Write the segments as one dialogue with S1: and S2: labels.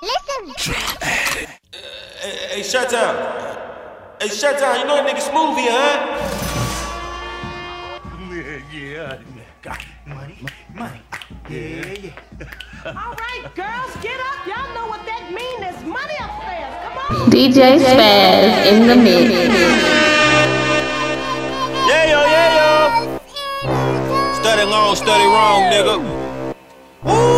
S1: Listen.
S2: Hey, hey, shut down. Hey, shut down. You know that nigga smooth here, huh?
S3: Yeah, got money, money. Yeah, yeah.
S4: All right, girls, get up. Y'all know what that means. There's money upstairs. Come on.
S5: DJ Spaz in the mix.
S2: Yeah, yo, yeah, yo. Study long, study wrong, nigga. Woo!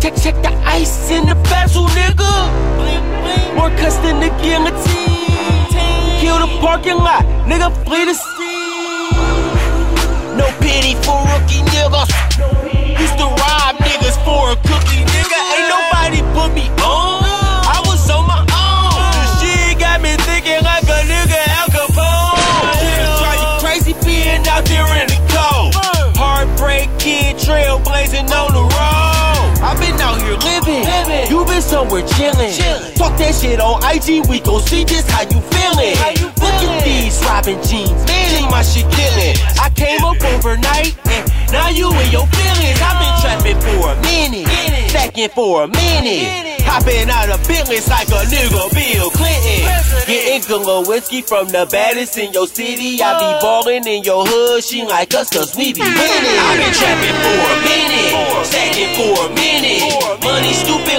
S2: Check, check, the ice in the bezel, nigga. More cuss than the guillotine. Kill the parking lot, nigga. Flee the scene. You been somewhere chillin'. Talk that shit on IG. We gon' see just how you feeling. Look at these Robin jeans. Man, my shit killin'. I came up overnight and now you in your feelings. I've been trapping for a minute. Stacking for a minute. Hopping out of business like a nigga Bill Clinton. Getting good whiskey from the baddest in your city. I be ballin' in your hood. She like us cause we be winning. I've been trapping for a minute. Stacking for a minute. Money stupid.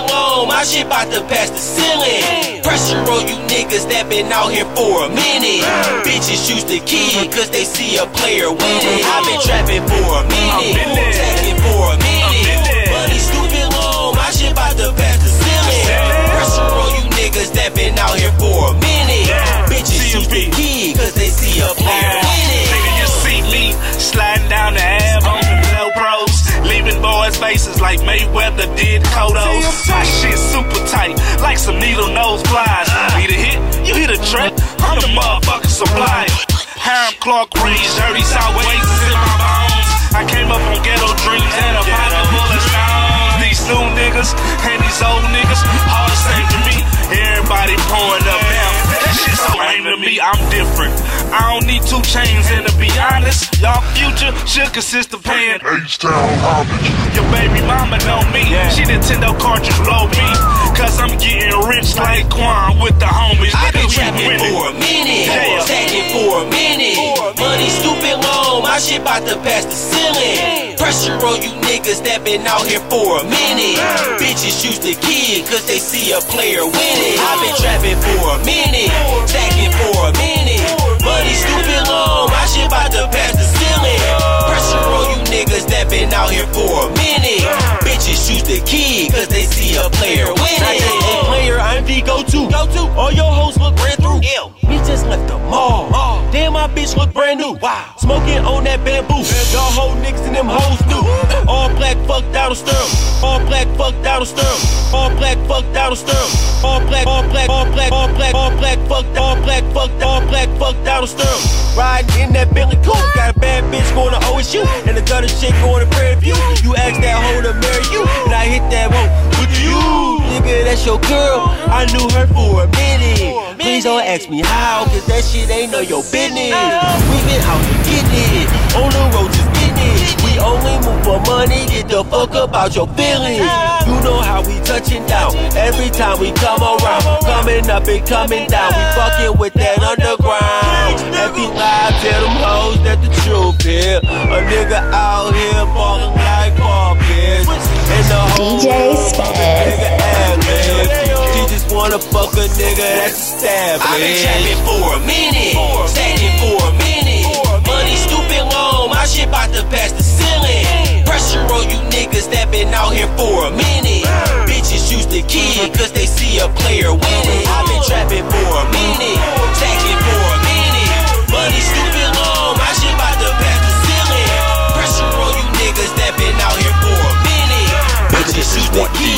S2: My shit bout to pass the ceiling. Pressure on you niggas that been out here for a minute. Bitches choose the key cause they see a player winning. I've been trapping for a minute. Stacking for a minute. Money stupid long. My shit bout to pass
S6: faces like Mayweather did Kodos. My shit super tight, like some needle nose flies. Need a hit, you hit a track, I'm the motherfucking supply. Harem Clark range, dirty South Waves is in my bones. I came up on ghetto dreams and a pocket full of stones. These new niggas and these old niggas, all the same to me. Everybody pouring up me, I'm different. I don't need two chains, and to be honest, y'all future should consist of paying
S7: H-Town homage.
S6: your baby mama know me. She Nintendo cartridge blow me. Cause I'm getting rich like Quan with the homies.
S2: I've been
S6: Nigga,
S2: trapping for a minute,
S6: Yeah.
S2: stacking for a minute. Money stupid long, my shit bout to pass the ceiling. Pressure on you niggas that been out here for a minute. Bitches choose the kid cause they see a player winning. I've been trapping for a minute, stacking for a minute. Money stupid long, my shit bout to pass the ceiling. Pressure on you niggas that been out here for a minute. Bitches choose the kid cause they see a player winning. Hey, player, I'm the go-to. Go-to. All your hoes look brand through. Ew. We just left the mall. Damn, my bitch look brand new. Wow. Smoking on that bamboo. Y'all whole niggas and them hoes new. All black, fuck down the All black, fuck down the stirrup. All black, all black, all black, all black, all black, fuck, all black, fuck, all black, fuck the stirrup. Riding in that Billy Cool. Got a bad bitch going to OSU. And the gutter chick going to Prairie View. You ask that hoe to marry you. And I hit that hoe with you. Nigga, that's your girl. I knew her for a minute. Please don't ask me how, cause that shit ain't none your business. We been out here getting it. On the road just getting it. We only move. Get the fuck about your feelings. You know how we touching down. Every time we come around. Coming up and coming down. We fucking with that underground. Every lie, tell them hoes that the truth here. A nigga out here falling like ball bitch. And the whole
S5: DJ
S2: world
S5: Spaz.
S2: nigga ass, She just wanna fuck a nigga that's established. I've been trapping for a minute, stacking for a minute. Money stupid long, my shit bout to pass the it cause they see a player winning. I've been trapping for a minute, for a minute. Money stupid long, my shit about to pass the ceiling. Pressure on you niggas that been out here for a minute. Bitches shoot the key.